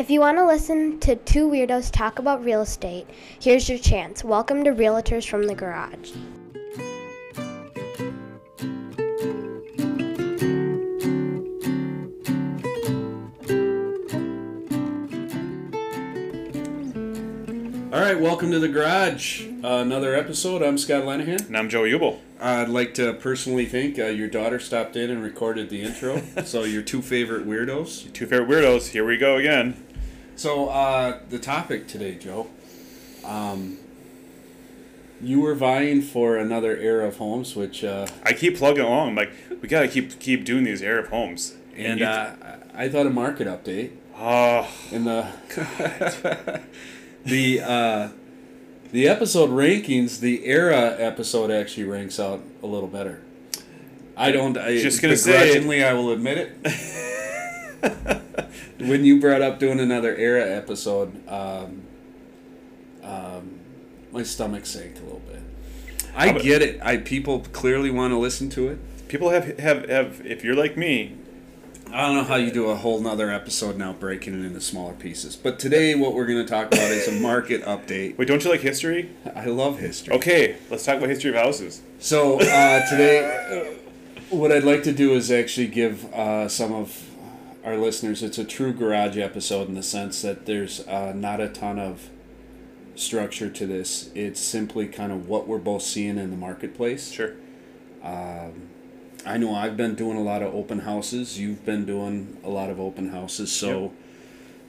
If you want to listen to two weirdos talk about real estate, here's your chance. Welcome to Realtors from the Garage. All right, welcome to the garage. Uh, another episode. I'm Scott Lenahan. And I'm Joe Ubel. I'd like to personally thank uh, your daughter stopped in and recorded the intro. so your two favorite weirdos. Two favorite weirdos. Here we go again. So uh, the topic today, Joe. Um, you were vying for another era of homes, which uh, I keep plugging along. I'm like, we gotta keep keep doing these era of homes. and you- uh, I thought a market update oh, in the the uh, the episode rankings. The era episode actually ranks out a little better. I don't. I, Just gonna say I will admit it. when you brought up doing another era episode, um, um, my stomach sank a little bit. I get it. I people clearly want to listen to it. people have have have. If you're like me, I don't know how you do a whole nother episode now breaking it into smaller pieces. But today, what we're going to talk about is a market update. wait, don't you like history? I love history. Okay, let's talk about history of houses. So uh, today, what I'd like to do is actually give uh, some of our listeners. It's a true garage episode in the sense that there's uh, not a ton of structure to this. It's simply kind of what we're both seeing in the marketplace. Sure. Um, I know I've been doing a lot of open houses. You've been doing a lot of open houses. So Yep.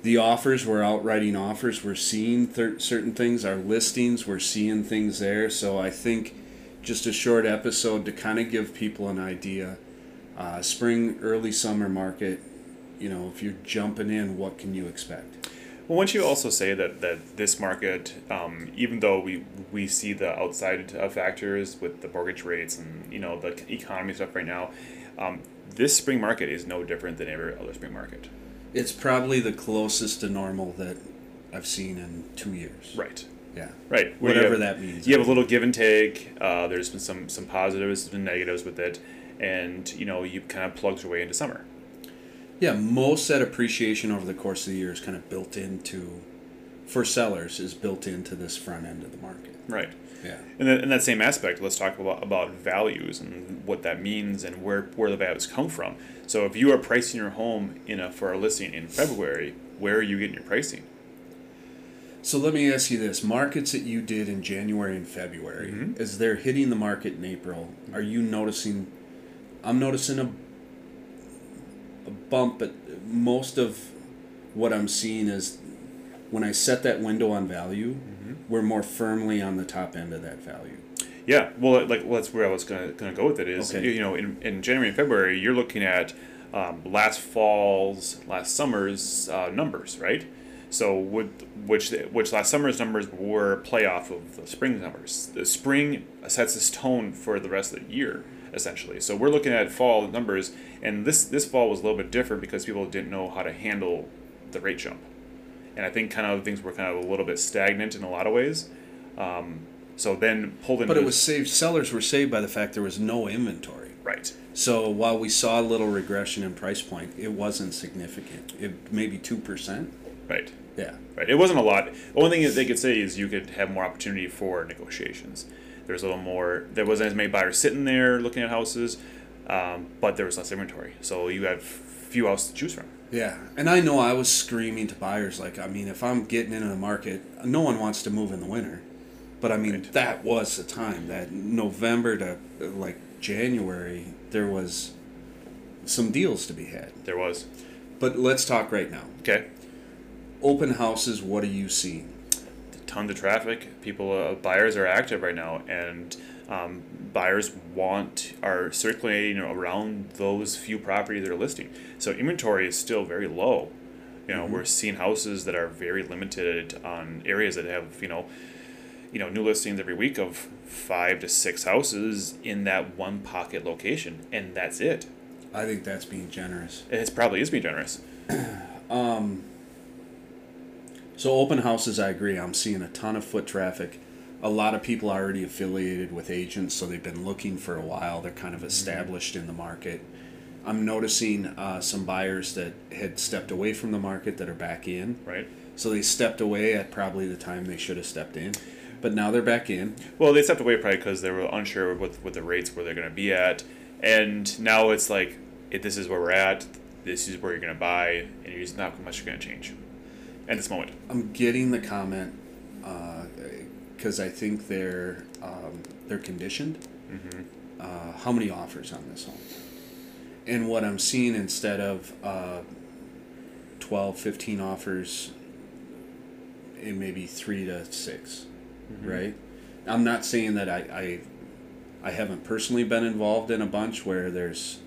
the offers, we're out writing offers. We're seeing thir- certain things. Our listings, we're seeing things there. So I think just a short episode to kind of give people an idea. Uh, spring, early summer market. You know, if you're jumping in, what can you expect? Well, wouldn't you also say that, that this market, um, even though we we see the outside uh, factors with the mortgage rates and you know the economy stuff right now, um, this spring market is no different than every other spring market. It's probably the closest to normal that I've seen in two years. Right. Yeah. Right. Where Whatever have- that means. You have a little give and take. Uh, there's been some some positives and negatives with it, and you know you kind of plugs your way into summer. Yeah, most that appreciation over the course of the year is kind of built into, for sellers, is built into this front end of the market. Right. Yeah. And that, in that same aspect, let's talk about, about values and what that means and where, where the values come from. So if you are pricing your home in a for a listing in February, where are you getting your pricing? So let me ask you this: markets that you did in January and February, Mhm. as they're hitting the market in April, are you noticing? I'm noticing a bump, but most of what I'm seeing is when I set that window on value, we're more firmly on the top end of that value. Yeah, well, like well, that's where I was gonna gonna go with it. Is Okay. you know in, in January and February, you're looking at um, last fall's, last summer's uh, numbers, right? So would which which last summer's numbers were a playoff of the spring numbers. The spring sets this tone for the rest of the year, essentially. So we're looking at fall numbers, and this this fall was a little bit different because people didn't know how to handle the rate jump, and I think kind of things were kind of a little bit stagnant in a lot of ways. Um, so then pulled into But it was saved. Sellers were saved by the fact there was no inventory. right. So while we saw a little regression in price point, it wasn't significant. It maybe two percent. Right. Yeah. Right. It wasn't a lot. The only thing that they could say is you could have more opportunity for negotiations. There's a little more. There wasn't as many buyers sitting there looking at houses, um, but there was less inventory. So you had few houses to choose from. Yeah, and I know I was screaming to buyers like, I mean, if I'm getting into the market, no one wants to move in the winter, but I mean Right. that was the time that November to like January there was some deals to be had. There was. But let's talk right now. Okay. Open houses, what are you seeing? Tons of traffic. People, uh, buyers are active right now, and um, buyers want are circulating around those few properties they're listing. So inventory is still very low. You know, we're seeing houses that are very limited on areas that have you know, you know, new listings every week of five to six houses in that one pocket location, and that's it. I think that's being generous. It probably is being generous. So open houses, I agree. I'm seeing a ton of foot traffic. A lot of people are already affiliated with agents, so they've been looking for a while. They're kind of established in the market. I'm noticing uh, some buyers that had stepped away from the market that are back in. right? So they stepped away at probably the time they should have stepped in, but now they're back in. Well, they stepped away probably because they were unsure with with the rates where they're going to be at, and now it's like, if this is where we're at, this is where you're going to buy, and there's not much going to change at this moment. I'm getting the comment because I think they're um, they're conditioned. Uh, how many offers on this home? And what I'm seeing instead of uh, 12, 15 offers, in maybe three to 6 right? I'm not saying that I, I I haven't personally been involved in a bunch where there's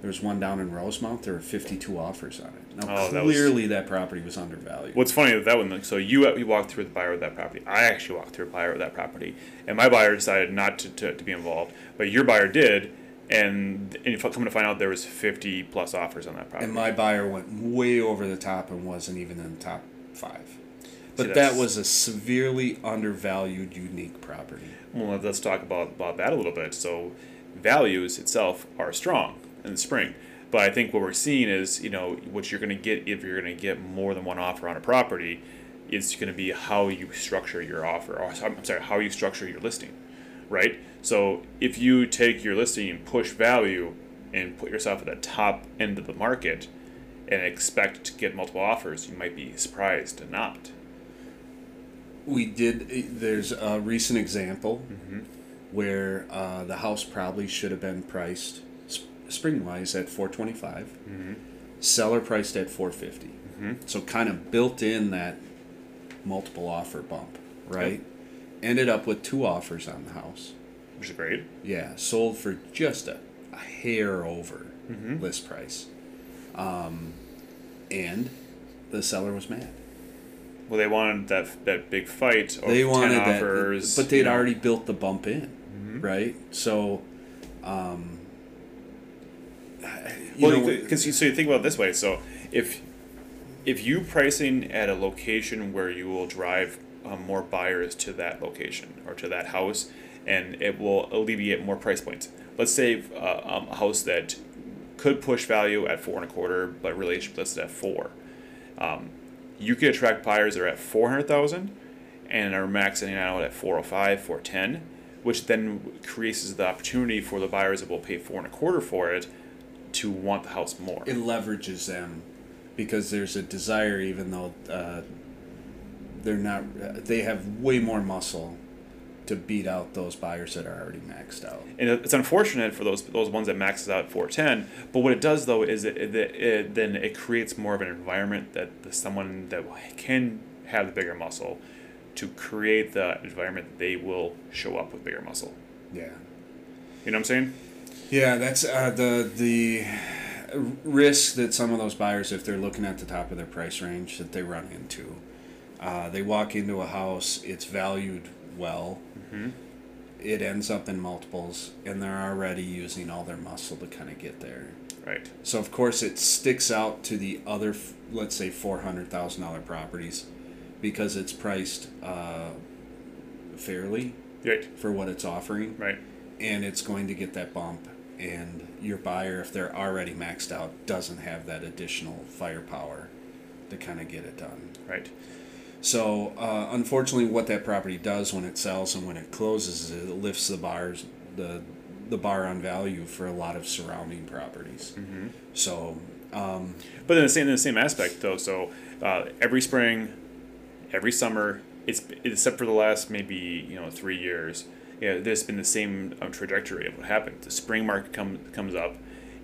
there's one down in Rosemount. There were 52 offers on it. Now Oh, that was- clearly that property was undervalued. What's funny with that one, like, so you you walked through the buyer of that property. I actually walked through a buyer of that property, and my buyer decided not to, to, to be involved, but your buyer did, and and you come to find out there was fifty plus offers on that property. And my buyer went way over the top and wasn't even in the top five. But that was a severely undervalued, unique property. Well, let's talk about, about that a little bit. So, values itself are strong in the spring, but I think what we're seeing is, you know, what you're going to get if you're going to get more than one offer on a property, is going to be how you structure your offer. Or I'm sorry, how you structure your listing, right? So, if you take your listing and push value and put yourself at the top end of the market and expect to get multiple offers, you might be surprised to not. We did. There's a recent example Mm-hmm. where uh, the house probably should have been priced spring wise at 425. Mm-hmm. Seller priced at 450. So kind of built in that multiple offer bump, right? Ended up with two offers on the house. Which is great. Yeah, sold for just a, a hair over Mm-hmm. list price. Um, and the seller was mad. Well, they wanted that that big fight they 10 wanted offers. that, but they'd you know. already built the bump in, Mm-hmm. right? So, um, Well, because you, so you think about it this way. So if if you pricing at a location where you will drive um, more buyers to that location or to that house, and it will alleviate more price points. Let's say uh, um, a house that could push value at four and a quarter, but really listed at four. Um, you could attract buyers that are at four hundred thousand, and are maxing out at four hundred five, four ten, which then creates the opportunity for the buyers that will pay four and a quarter for it to want the house more. it leverages them because there's a desire, even though uh, they're not, they have way more muscle to beat out those buyers that are already maxed out. and it's unfortunate for those those ones that maxes out at 410 but what it does though is it, it, it then it creates more of an environment that the, someone that can have the bigger muscle to create the environment that they will show up with bigger muscle Yeah. you know what i'm saying Yeah, that's uh, the the risk that some of those buyers, if they're looking at the top of their price range, that they run into. Uh, they walk into a house, it's valued well. It ends up in multiples, and they're already using all their muscle to kind of get there. right So of course it sticks out to the other, let's say four hundred thousand dollar properties, because it's priced uh, fairly right for what it's offering right and it's going to get that bump and your buyer if they're already maxed out doesn't have that additional firepower to kind of get it done. Right. So uh, unfortunately what that property does when it sells and when it closes is it lifts the bars the the bar on value for a lot of surrounding properties. So um, But in the same in the same aspect though, so uh, every spring, every summer, it's except for the last maybe you know three years, yeah, there's been the same um, trajectory of what happened. The spring market comes comes up,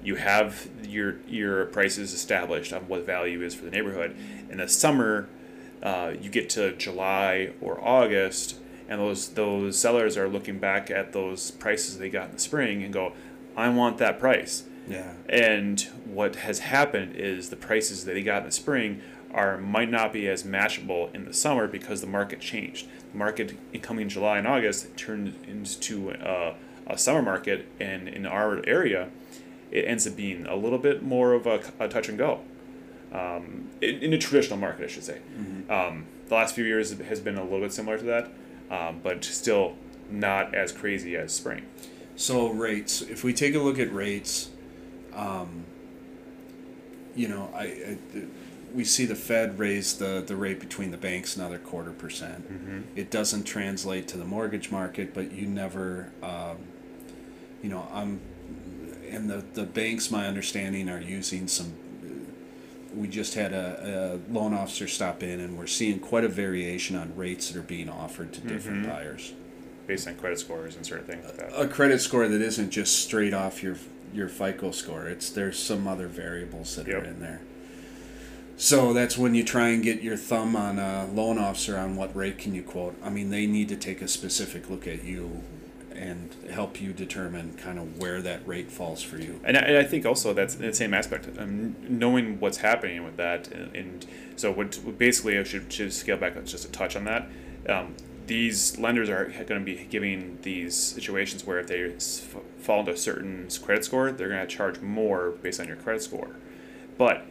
you have your your prices established on what value is for the neighborhood. In the summer, uh, you get to July or August, and those those sellers are looking back at those prices they got in the spring and go, I want that price. yeah And what has happened is the prices that they got in the spring are might not be as matchable in the summer because the market changed. The market in coming July and August turned into a, a summer market, and in our area, it ends up being a little bit more of a, a touch and go. Um, in, in a traditional market, I should say. Um, the last few years has been a little bit similar to that, um, but still not as crazy as spring. So rates, if we take a look at rates, Um, you know, I, I we see the Fed raise the, the rate between the banks another quarter percent. Mm-hmm. It doesn't translate to the mortgage market, but you never, um, you know, I'm, and the, the banks, my understanding, are using some. We just had a, a loan officer stop in, and we're seeing quite a variation on rates that are being offered to different Mhm. buyers. based on credit scores and certain things like that. A credit score that isn't just straight off your your FICO score. It's there's some other variables that are in there. So that's when you try and get your thumb on a loan officer on what rate can you quote. I mean, they need to take a specific look at you and help you determine kind of where that rate falls for you. And I, and I think also that's the same aspect. Um, knowing what's happening with that, and, and so what basically I should should scale back just a touch on that. Um, these lenders are going to be giving these situations where if they fall into a certain credit score, they're going to charge more based on your credit score. But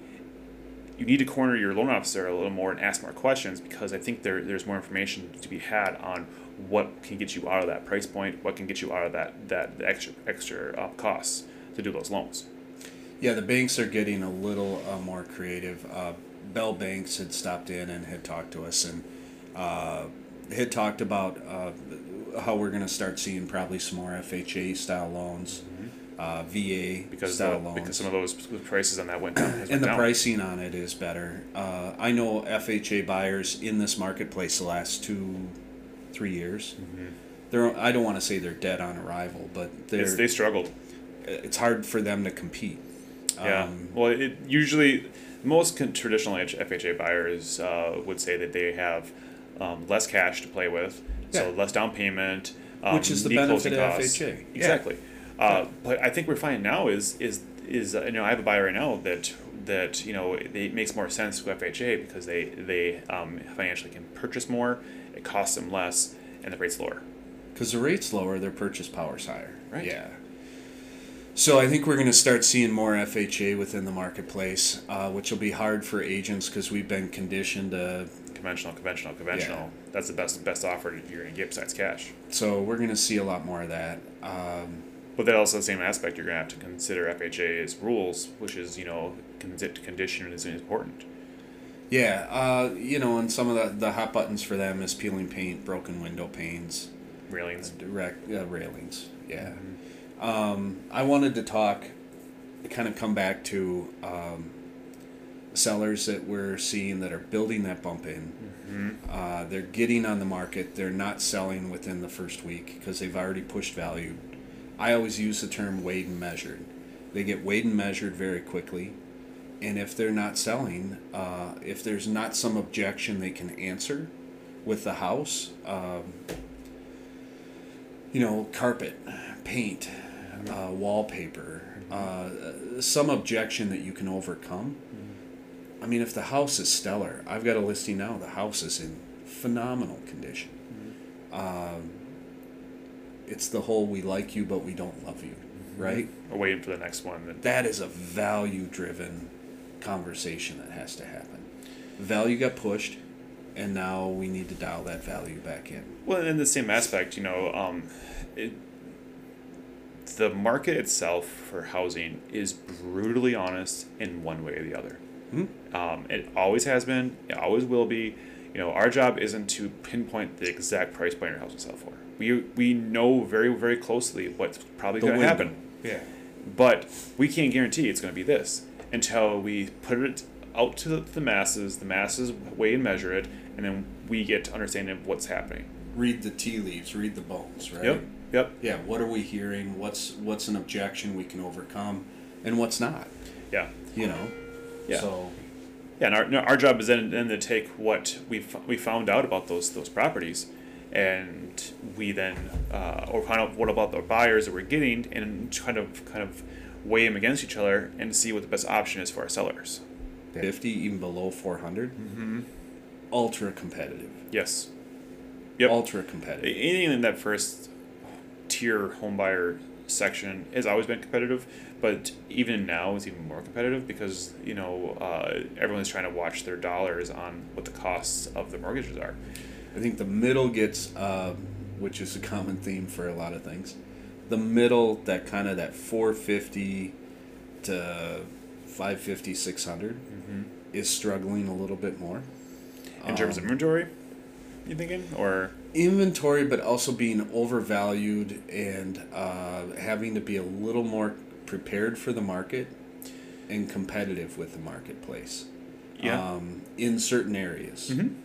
you need to corner your loan officer a little more and ask more questions because I think there there's more information to be had on what can get you out of that price point, what can get you out of that that extra extra uh, costs to do those loans. Yeah, the banks are getting a little uh, more creative. Uh, Bell Banks had stopped in and had talked to us and uh, had talked about uh, how we're going to start seeing probably some more FHA style loans, uh, VA because style the, loans. because some of those prices on that went down. has went and the down. pricing on it is better. Uh, I know FHA buyers in this marketplace the last two, three years. They're I don't want to say they're dead on arrival, but they're It's, they struggled. it's hard for them to compete. Yeah. Um, well, it usually most con- traditional FHA buyers uh, would say that they have um, less cash to play with, so less down payment, um, Which is the benefit of costs. FHA. Yeah. Uh, but I think we're finding now is is is uh, you know I have a buyer right now that that you know it, it makes more sense to FHA because they they um, financially can purchase more, it costs them less, and the rate's lower. Because the rate's lower, their purchase power's higher. Right. Yeah. So I think we're going to start seeing more FHA within the marketplace, uh, which will be hard for agents because we've been conditioned to. Conventional, conventional, conventional. That's the best best offer you're going to get besides cash. So we're going to see a lot more of that. Um, But then also the same aspect, you're gonna have to consider FHA's rules, which is you know con- condition is important. yeah, uh, you know, and some of the, the hot buttons for them is peeling paint, broken window panes, Railings. direct uh, railings. Yeah. Um, I wanted to talk, kind of come back to um, sellers that we're seeing that are building that bump in. Uh, they're getting on the market. They're not selling within the first week because they've already pushed value. I always use the term weighed and measured. They get weighed and measured very quickly. And if they're not selling, uh, if there's not some objection they can answer with the house, um, you know, carpet, paint, uh, wallpaper, uh, some objection that you can overcome. I mean, if the house is stellar, I've got a listing now. The house is in phenomenal condition. Um, it's the whole "we like you, but we don't love you," right? Or waiting for the next one. That, That is a value-driven conversation that has to happen. Value got pushed, and now we need to dial that value back in. well, in the same aspect, you know, um, it, the market itself for housing is brutally honest in one way or the other. Hmm? Um, it always has been. It always will be. You know, our job isn't to pinpoint the exact price point your house will sell for. We we know very very closely what's probably going to happen. Yeah. But we can't guarantee it's going to be this until we put it out to the, masses. The masses weigh and measure it, and then we get to understanding of what's happening. Read the tea leaves. Read the bones. Right. Yep. Yep. Yeah. What are we hearing? What's what's an objection we can overcome, and what's not? Yeah. You know. Yeah. So Yeah. And our, no, our job is then, then to take what we f- we found out about those those properties, and we then uh, or find out what about the buyers that we're getting, and kind of kind of weigh them against each other and see what the best option is for our sellers. fifty, even below four Mm-hmm. ultra competitive. Yes. Yep. Ultra competitive. anything in that first tier home buyer section has always been competitive, but even now it's even more competitive because you know uh, everyone's trying to watch their dollars on what the costs of the mortgages are. I think the middle gets, uh, which is a common theme for a lot of things. The middle, that kind of that 450 to 550, 600 is struggling a little bit more. In terms of Um, inventory, you thinking or inventory, but also being overvalued and uh, having to be a little more prepared for the market and competitive with the marketplace. Yeah. Um, in certain areas. Mhm.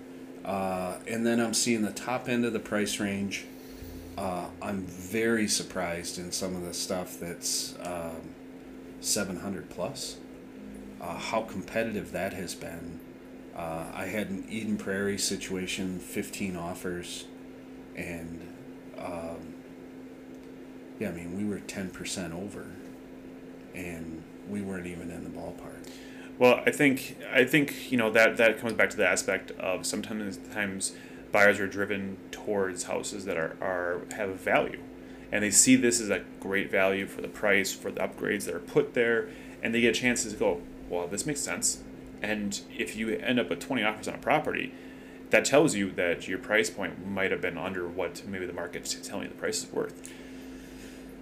Uh, and then I'm seeing the top end of the price range. Uh, I'm very surprised in some of the stuff that's um, 700 plus. Uh, how competitive that has been. Uh, I had an Eden Prairie situation, 15 offers, and um, yeah, I mean, we were 10% over, and we weren't even in the ballpark. Well, I think I think you know that that comes back to the aspect of sometimes times buyers are driven towards houses that are, are have value, and they see this as a great value for the price for the upgrades that are put there, and they get chances to go, well, this makes sense, and if you end up with twenty offers on a property, that tells you that your price point might have been under what maybe the market's telling you the price is worth.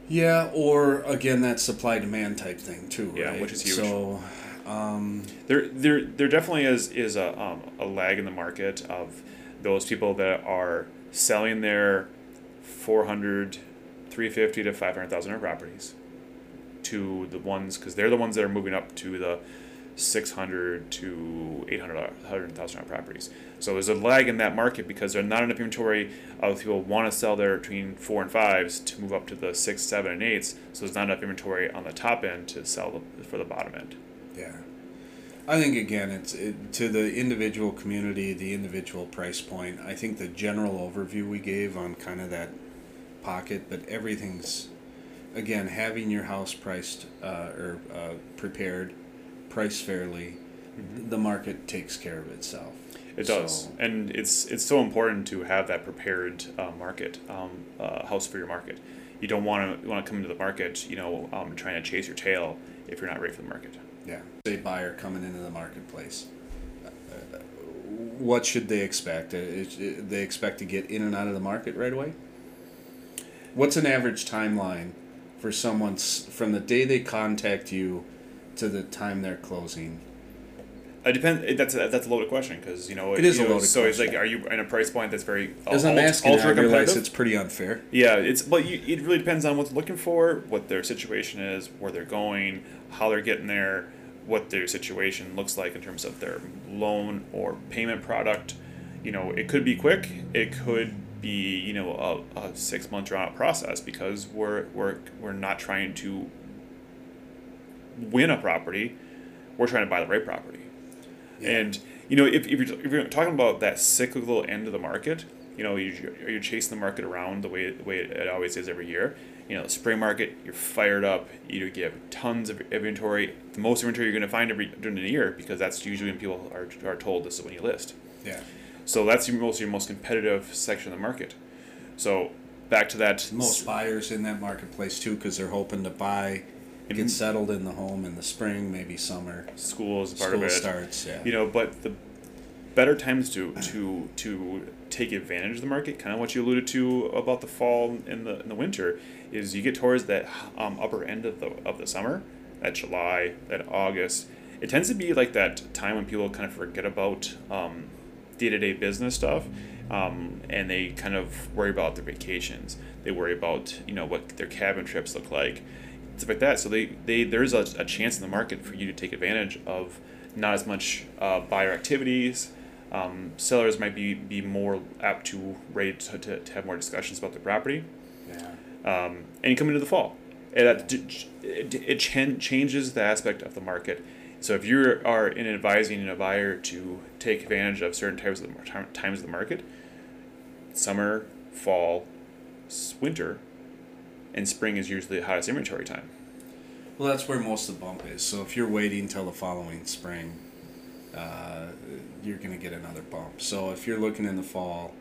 Yeah, or again, that supply demand type thing too, Yeah, right? which is huge. So, um, there there there definitely is is a um, a lag in the market of those people that are selling their 400 350 to 500,000 properties to the ones cuz they're the ones that are moving up to the 600 to 800 100,000 properties. So there's a lag in that market because there's not enough inventory of people want to sell their between 4 and 5s to move up to the 6, 7 and 8s. So there's not enough inventory on the top end to sell for the bottom end. yeah, I think again, it's it, to the individual community, the individual price point. I think the general overview we gave on kind of that pocket, but everything's again having your house priced uh, or uh, prepared, priced fairly. The market takes care of itself. It does, So- and it's it's so important to have that prepared uh, market um, uh, house for your market. You don't want to want to come into the market, you know, um, trying to chase your tail if you're not ready for the market. Yeah. A buyer coming into the marketplace. uh, What should they expect? Uh, is- uh, They expect to get in and out of the market right away? What's an average timeline for someone from the day they contact you to the time they're closing? It depends. That's a, that's a loaded question because you know It is you a know, loaded So it's like, are you in a price point that's very As I'm ult- asking, I realize it's pretty unfair. Yeah, it's but you, it really depends on what they're looking for, what their situation is, where they're going, how they're getting there, what their situation looks like in terms of their loan or payment product. You know, it could be quick. It could be you know a, a six month drawn out process because we're we're we're not trying to win a property. We're trying to buy the right property. And you know, if, if you're if you're talking about that cyclical end of the market, you know, you you're chasing the market around the way the way it always is every year. You know, the spring market, you're fired up. You get tons of inventory, the most inventory you're going to find every during the year because that's usually when people are, are told this is when you list. Yeah. So that's your most your most competitive section of the market. So back to that. Most buyers in that marketplace too, because they're hoping to buy, get settled in the home in the spring, maybe summer. school is part School of it. starts, yeah. You know, but the better times to to to take advantage of the market, kind of what you alluded to about the fall and the and the winter, is you get towards that um, upper end of the of the summer, that July, that August. It tends to be like that time when people kind of forget about um, day-to-day business stuff um, and they kind of worry about their vacations they worry about you know what their cabin trips look like stuff like that so they, they there's a, a chance in the market for you to take advantage of not as much uh, buyer activities um, sellers might be, be more apt to ready to, to, to have more discussions about the property Yeah. um, and you come into the fall. And that it, it chan- changes the aspect of the market. So if you are in advising a buyer to take advantage of certain types of the, times of the market, summer, fall, winter, and spring is usually the hottest inventory time. Well, that's where most of the bump is. So if you're waiting till the following spring, uh, you're going to get another bump. So if you're looking in the fall,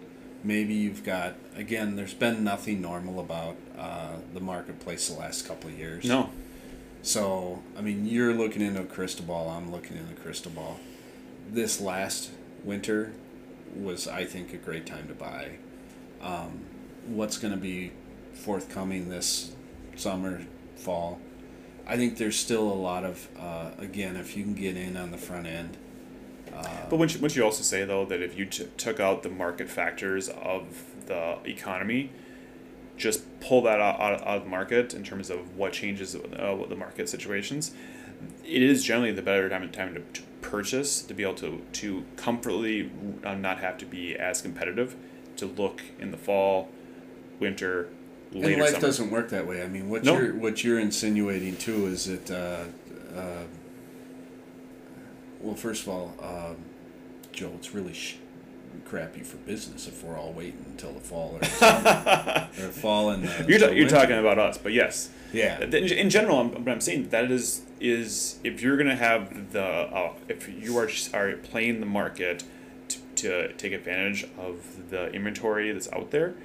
maybe you've got again. There's been nothing normal about uh, the marketplace the last couple of years. No, So I mean, you're looking into a crystal ball. I'm looking into a crystal ball. This last winter was, I think, a great time to buy. Um, what's going to be forthcoming this summer, fall? I think there's still a lot of uh, again, if you can get in on the front end. But wouldn't you, wouldn't you also say though that if you t- took out the market factors of the economy, just pull that out, out, out of the market in terms of what changes uh, the market situations, it is generally the better time time to, to purchase to be able to to comfortably uh, not have to be as competitive, to look in the fall, winter, later and life summer. doesn't work that way. I mean, what No. you're what you're insinuating too is that, uh, uh, well, first of all, um, Joe, it's really sh- crappy for business if we're all waiting until the fall or, or fall and the, You're, ta- you're talking about us, but yes. Yeah. In, in general, I'm, but I'm saying that is is if you're gonna have the uh, if you are are playing the market to, to take advantage of the inventory that's out there,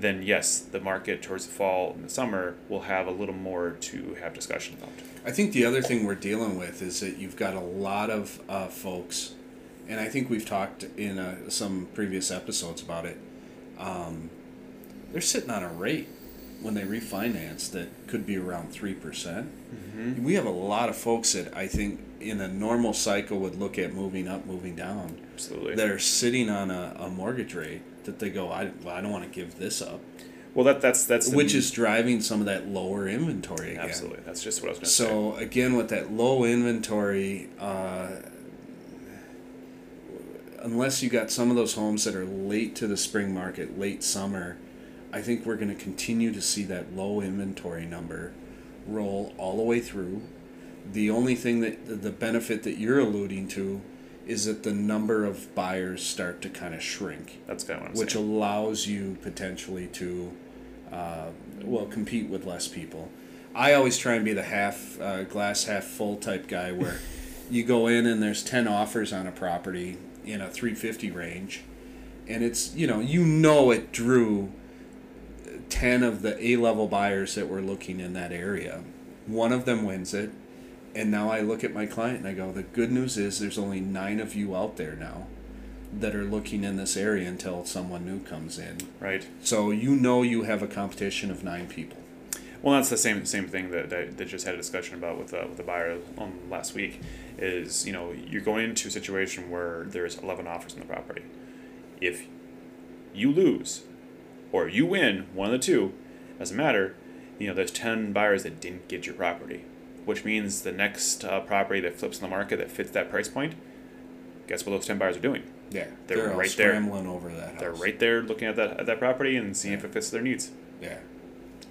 then yes, the market towards the fall and the summer will have a little more to have discussion about. I think the other thing we're dealing with is that you've got a lot of uh, folks, and I think we've talked in uh, some previous episodes about it. Um, they're sitting on a rate when they refinance that could be around 3%. percent We have a lot of folks that I think in a normal cycle would look at moving up, moving down, Absolutely. that are sitting on a, a mortgage rate that they go, I, well, I don't want to give this up, well, that that's that's which is driving some of that lower inventory again. absolutely that's just what I was gonna say. So again, with that low inventory, uh, unless you got some of those homes that are late to the spring market, late summer, I think we're going to continue to see that low inventory number roll all the way through. The only thing that the benefit that you're alluding to is that the number of buyers start to kind of shrink That's kind of what I'm which saying. allows you potentially to, uh, well, compete with less people. I always try and be the half uh, glass half full type guy where you go in and there's ten offers on a property in a three fifty range, and it's you know you know it drew ten of the A level buyers that were looking in that area. One of them wins it, and now I look at my client and I go, the good news is there's only nine of you out there now that are looking in this area until someone new comes in. right. So you know you have a competition of nine people. Well, that's the same same thing that that, that just had a discussion about with uh, with the buyer um, last week. Is you know you're going into a situation where there's eleven offers on the property. If you lose, or you win, one of the two, doesn't matter. You know there's ten buyers that didn't get your property, which means the next uh, property that flips in the market that fits that price point. Guess what those ten buyers are doing? Yeah, They're all right there. scrambling over that house. They're right there looking at that at that property and seeing if it fits their needs. Yeah,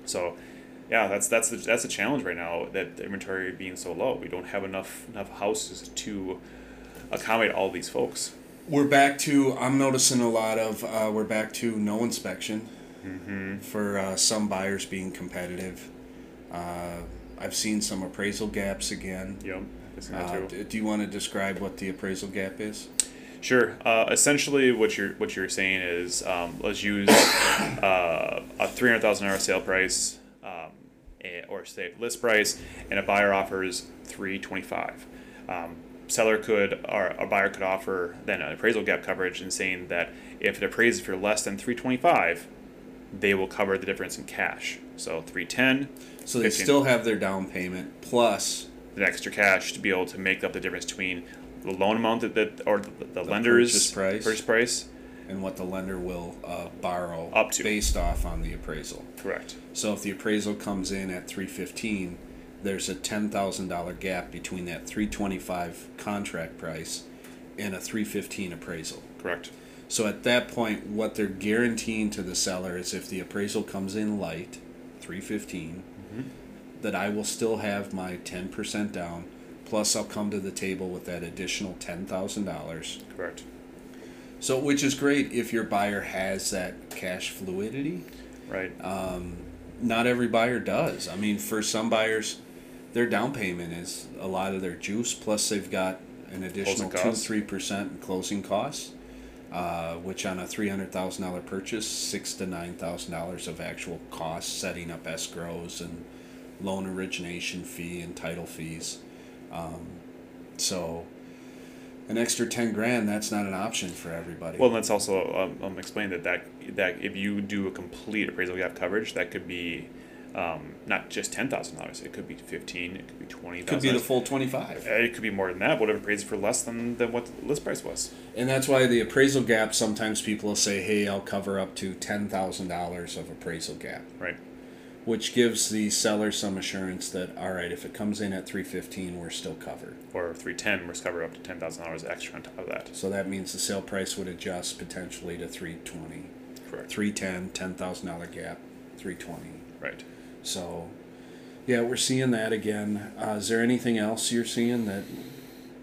So, yeah, that's that's the, that's a challenge right now. That the inventory being so low, we don't have enough enough houses to accommodate all these folks. we're back to. I'm noticing a lot of. Uh, we're back to no inspection Mm-hmm. for uh, some buyers being competitive. Uh, I've seen some appraisal gaps again. Yep, Uh, do you want to describe what the appraisal gap is? Sure. Uh, essentially, what you're what you're saying is, um, let's use uh, a three hundred thousand dollar sale price, um, or say list price, and a buyer offers three twenty five. Um, seller could or a buyer could offer then an appraisal gap coverage and saying that if it appraises for less than three twenty five, they will cover the difference in cash. So three ten, So they 15. still have their down payment plus the extra cash to be able to make up the difference between the loan amount that, that or the, the, lender's purchase price. purchase price. and what the lender will uh, borrow Up to. based off on the appraisal. Correct. So if the appraisal comes in at three fifteen, there's a ten thousand dollar gap between that three twenty five contract price and a three fifteen appraisal. Correct. So at that point, what they're guaranteeing to the seller is if the appraisal comes in light, three that I will still have my ten percent down, plus I'll come to the table with that additional ten thousand dollars. Correct. So which is great if your buyer has that cash fluidity. Right. Um, Not every buyer does. I mean, for some buyers, their down payment is a lot of their juice. Plus, they've got an additional two three percent in closing costs, uh, which on a three hundred thousand dollar purchase, six to nine thousand dollars of actual costs setting up escrows and loan origination fee and title fees. Um, so, an extra ten grand that's not an option for everybody. well, let's also um, um, explain that, that that if you do a complete appraisal gap coverage, that could be Um, not just ten thousand dollars. It could be fifteen. It could be twenty Could be the full twenty-five. It could be more than that. Whatever appraised for less than, than what the list price was. And that's why the appraisal gap. Sometimes people will say, "Hey, I'll cover up to ten thousand dollars of appraisal gap," Right. which gives the seller some assurance that, all right, if it comes in at three fifteen, we're still covered. Or three ten, we're covered up to ten thousand dollars extra on top of that. So that means the sale price would adjust potentially to three twenty, Correct. three ten, ten thousand dollar gap, three twenty. Right. So, yeah, we're seeing that again. Uh, is there anything else you're seeing that?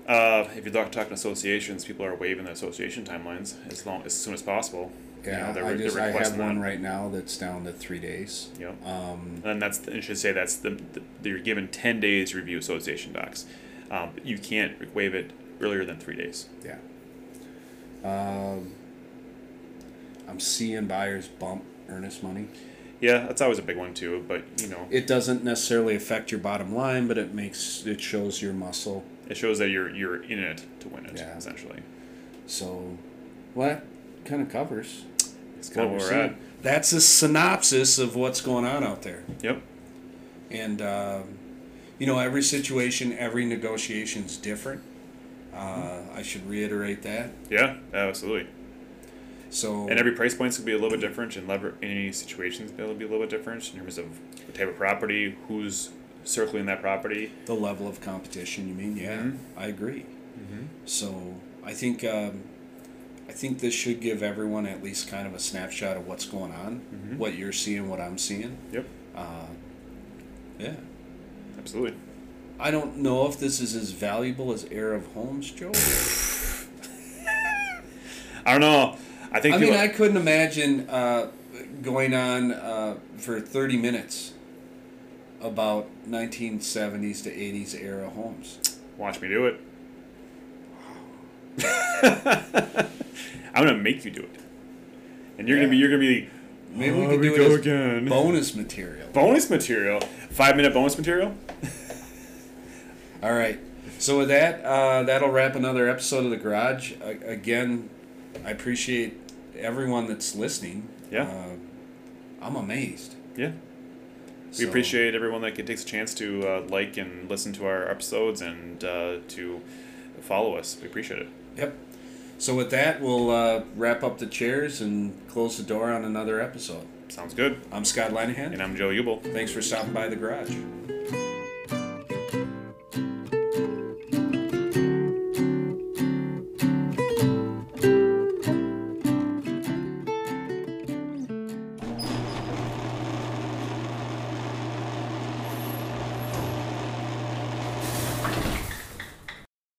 Uh, if you're talk- talking associations, people are waiving the association timelines as long as soon as possible. You Yeah, know, I just I have one that. right now that's down to three days. Yep. Um, And that's I should say that's the, the you're given ten days to review association docs. Um, you can't waive it earlier than three days. yeah. Um, I'm seeing buyers bump earnest money. Yeah, that's always a big one too. But you know, It doesn't necessarily affect your bottom line, but it makes it shows your muscle. it shows that you're you're in it to win it. Yeah. Essentially, So, well, that kind of covers it's kind of where we're at. That's a synopsis of what's going on out there. Yep. And, um, you know, every situation, every negotiation is different. Uh, I should reiterate that. Yeah. Absolutely. So, And every price point's gonna be a little bit different, and lever in any situations it'll be a little bit different in terms of the type of property, who's circling that property. the level of competition, you mean? Yeah, Mhm. I agree. So, I think um, I think this should give everyone at least kind of a snapshot of what's going on, Mhm. what you're seeing, what I'm seeing. Yep. Uh, yeah. Absolutely. I don't know if this is as valuable as Era of Homes, Joe. I don't know. I think I mean, I couldn't imagine uh, going on uh, for 30 minutes about 1970s to 80s era homes. watch me do it. I'm gonna make you do it, and you're gonna be you're gonna be Maybe we "Oh, could do go it again. bonus material. bonus material. Five minute bonus material. All right. So with that, uh, that'll wrap another episode of the Garage. Uh, again, I appreciate everyone that's listening. Yeah. Uh, I'm amazed. Yeah. We appreciate everyone that takes a chance to uh, like and listen to our episodes and uh, to follow us. We appreciate it. Yep. So with that, we'll uh, wrap up the chairs and close the door on another episode. Sounds good. I'm Scott Linehan. And I'm Joe Ubel. Thanks for stopping by the garage.